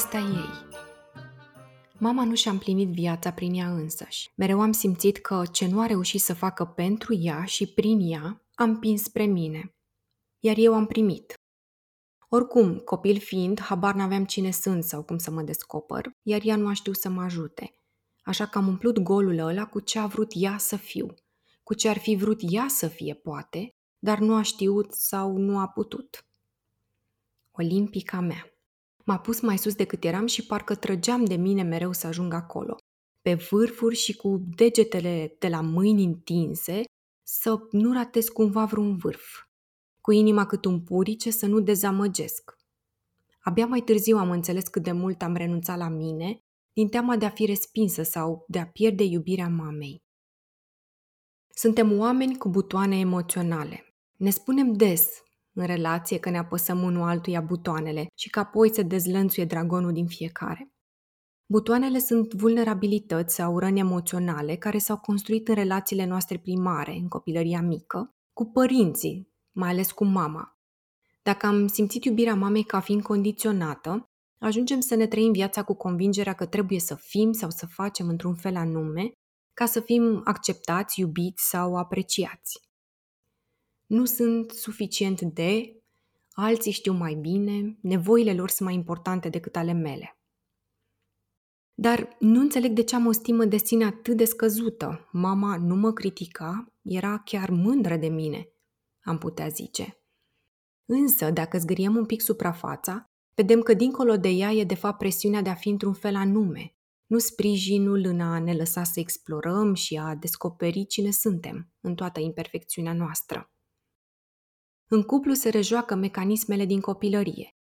povestea ei. Mama nu și-a împlinit viața prin ea însăși. Mereu am simțit că ce nu a reușit să facă pentru ea și prin ea, am împins spre mine. Iar eu am primit. Oricum, copil fiind, habar n-aveam cine sunt sau cum să mă descoper, iar ea nu a știut să mă ajute. Așa că am umplut golul ăla cu ce a vrut ea să fiu, cu ce ar fi vrut ea să fie, poate, dar nu a știut sau nu a putut. Olimpica mea. M-a pus mai sus decât eram și parcă trăgeam de mine mereu să ajung acolo. Pe vârfuri și cu degetele de la mâini întinse, să nu ratez cumva vreun vârf. Cu inima cât un purice să nu dezamăgesc. Abia mai târziu am înțeles cât de mult am renunțat la mine, din teama de a fi respinsă sau de a pierde iubirea mamei. Suntem oameni cu butoane emoționale. Ne spunem des în relație că ne apăsăm unul altuia butoanele și că apoi se dezlănțuie dragonul din fiecare. Butoanele sunt vulnerabilități sau răni emoționale care s-au construit în relațiile noastre primare, în copilăria mică, cu părinții, mai ales cu mama. Dacă am simțit iubirea mamei ca fiind condiționată, ajungem să ne trăim viața cu convingerea că trebuie să fim sau să facem într-un fel anume ca să fim acceptați, iubiți sau apreciați nu sunt suficient de, alții știu mai bine, nevoile lor sunt mai importante decât ale mele. Dar nu înțeleg de ce am o stimă de sine atât de scăzută. Mama nu mă critica, era chiar mândră de mine, am putea zice. Însă, dacă zgâriem un pic suprafața, vedem că dincolo de ea e de fapt presiunea de a fi într-un fel anume, nu sprijinul în a ne lăsa să explorăm și a descoperi cine suntem în toată imperfecțiunea noastră. În cuplu se rejoacă mecanismele din copilărie.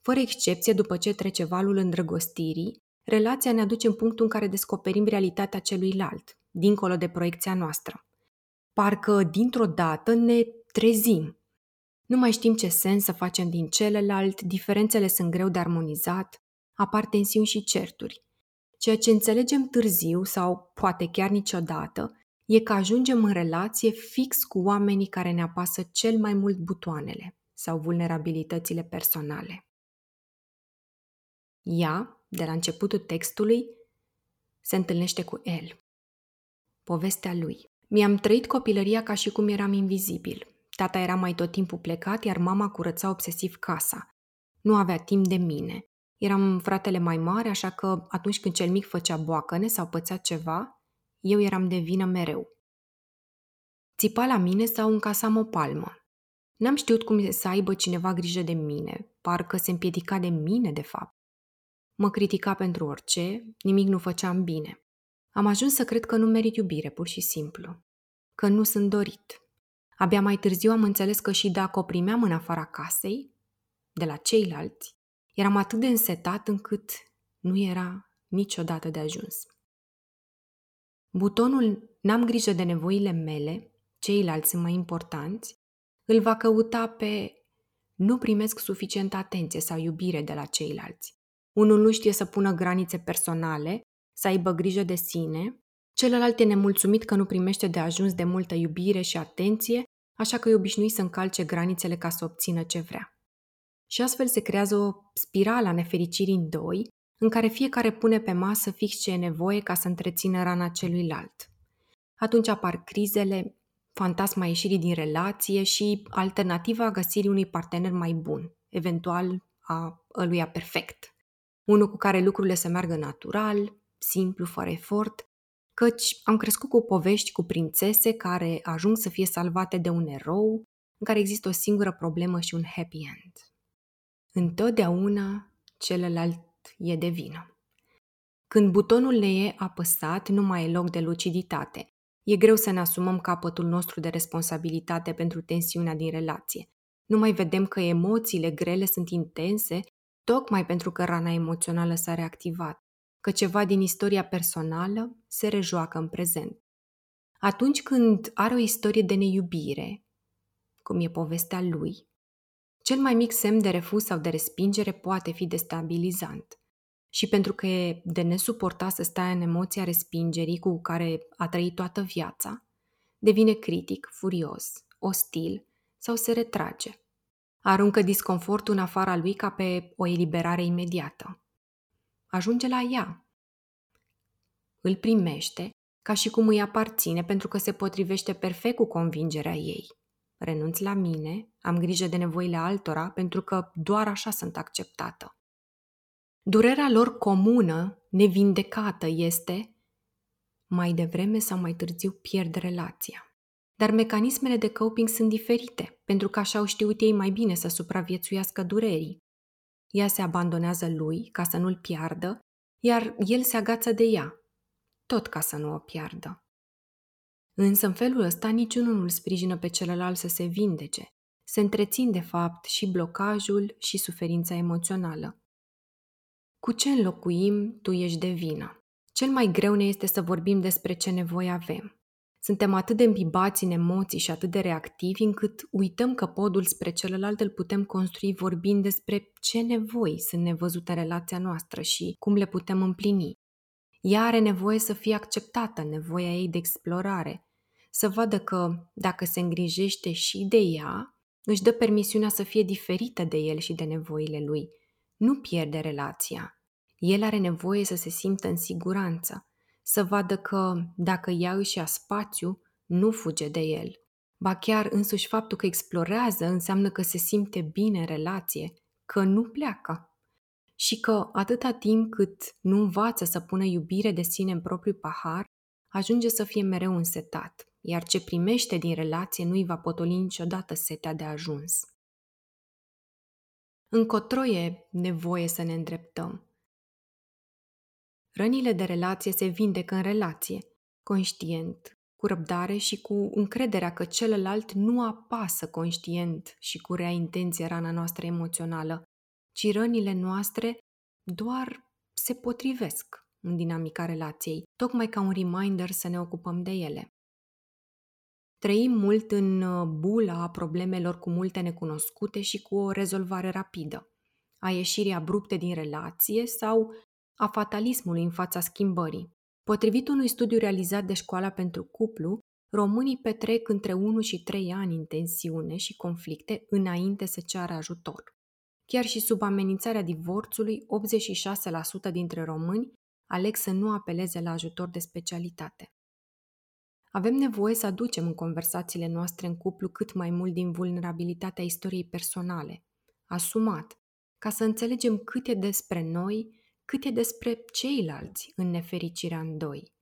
Fără excepție, după ce trece valul îndrăgostirii, relația ne aduce în punctul în care descoperim realitatea celuilalt, dincolo de proiecția noastră. Parcă, dintr-o dată, ne trezim. Nu mai știm ce sens să facem din celălalt, diferențele sunt greu de armonizat, apar tensiuni și certuri. Ceea ce înțelegem târziu sau poate chiar niciodată e că ajungem în relație fix cu oamenii care ne apasă cel mai mult butoanele sau vulnerabilitățile personale. Ea, de la începutul textului, se întâlnește cu el. Povestea lui. Mi-am trăit copilăria ca și cum eram invizibil. Tata era mai tot timpul plecat, iar mama curăța obsesiv casa. Nu avea timp de mine. Eram fratele mai mare, așa că atunci când cel mic făcea boacăne sau pățea ceva, eu eram de vină mereu. Țipa la mine sau încasam o palmă. N-am știut cum să aibă cineva grijă de mine, parcă se împiedica de mine, de fapt. Mă critica pentru orice, nimic nu făceam bine. Am ajuns să cred că nu merit iubire, pur și simplu. Că nu sunt dorit. Abia mai târziu am înțeles că și dacă o primeam în afara casei, de la ceilalți, eram atât de însetat încât nu era niciodată de ajuns. Butonul N-am grijă de nevoile mele, ceilalți sunt mai importanți, îl va căuta pe nu primesc suficientă atenție sau iubire de la ceilalți. Unul nu știe să pună granițe personale, să aibă grijă de sine, celălalt e nemulțumit că nu primește de ajuns de multă iubire și atenție, așa că e obișnuit să încalce granițele ca să obțină ce vrea. Și astfel se creează o spirală a nefericirii în doi, în care fiecare pune pe masă fix ce e nevoie ca să întrețină rana celuilalt. Atunci apar crizele, fantasma ieșirii din relație și alternativa găsirii unui partener mai bun, eventual a ăluia perfect. Unul cu care lucrurile se meargă natural, simplu, fără efort, căci am crescut cu povești cu prințese care ajung să fie salvate de un erou, în care există o singură problemă și un happy end. Întotdeauna celălalt e de vină. Când butonul ne e apăsat, nu mai e loc de luciditate. E greu să ne asumăm capătul nostru de responsabilitate pentru tensiunea din relație. Nu mai vedem că emoțiile grele sunt intense tocmai pentru că rana emoțională s-a reactivat, că ceva din istoria personală se rejoacă în prezent. Atunci când are o istorie de neiubire, cum e povestea lui, cel mai mic semn de refuz sau de respingere poate fi destabilizant și pentru că e de nesuportat să stai în emoția respingerii cu care a trăit toată viața, devine critic, furios, ostil sau se retrage. Aruncă disconfortul în afara lui ca pe o eliberare imediată. Ajunge la ea. Îl primește ca și cum îi aparține pentru că se potrivește perfect cu convingerea ei. Renunț la mine, am grijă de nevoile altora pentru că doar așa sunt acceptată. Durerea lor comună, nevindecată, este mai devreme sau mai târziu pierd relația. Dar mecanismele de coping sunt diferite, pentru că așa au știut ei mai bine să supraviețuiască durerii. Ea se abandonează lui ca să nu-l piardă, iar el se agață de ea, tot ca să nu o piardă. Însă în felul ăsta niciunul nu îl sprijină pe celălalt să se vindece. Se întrețin de fapt și blocajul și suferința emoțională. Cu ce înlocuim tu ești de vină? Cel mai greu ne este să vorbim despre ce nevoie avem. Suntem atât de îmbibați în emoții și atât de reactivi încât uităm că podul spre celălalt îl putem construi vorbind despre ce nevoi sunt nevăzute în relația noastră și cum le putem împlini. Ea are nevoie să fie acceptată, nevoia ei de explorare, să vadă că, dacă se îngrijește și de ea, își dă permisiunea să fie diferită de el și de nevoile lui. Nu pierde relația. El are nevoie să se simtă în siguranță, să vadă că, dacă ea își ia spațiu, nu fuge de el. Ba chiar însuși faptul că explorează înseamnă că se simte bine în relație, că nu pleacă și că atâta timp cât nu învață să pună iubire de sine în propriul pahar, ajunge să fie mereu însetat, iar ce primește din relație nu-i va potoli niciodată setea de ajuns. Încotro e nevoie să ne îndreptăm. Rănile de relație se vindecă în relație, conștient, cu răbdare și cu încrederea că celălalt nu apasă conștient și cu rea intenție rana noastră emoțională, ci rănile noastre doar se potrivesc în dinamica relației, tocmai ca un reminder să ne ocupăm de ele. Trăim mult în uh, bula problemelor cu multe necunoscute și cu o rezolvare rapidă, a ieșirii abrupte din relație sau a fatalismului în fața schimbării. Potrivit unui studiu realizat de Școala pentru Cuplu, românii petrec între 1 și 3 ani în tensiune și conflicte înainte să ceară ajutor. Chiar și sub amenințarea divorțului, 86% dintre români aleg să nu apeleze la ajutor de specialitate. Avem nevoie să aducem în conversațiile noastre în cuplu cât mai mult din vulnerabilitatea istoriei personale, asumat, ca să înțelegem cât e despre noi, cât e despre ceilalți în nefericirea în doi.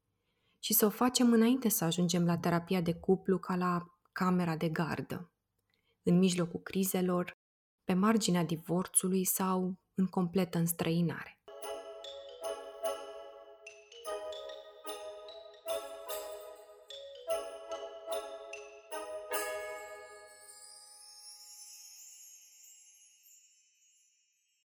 Și să o facem înainte să ajungem la terapia de cuplu ca la camera de gardă. În mijlocul crizelor, pe marginea divorțului sau în completă înstrăinare.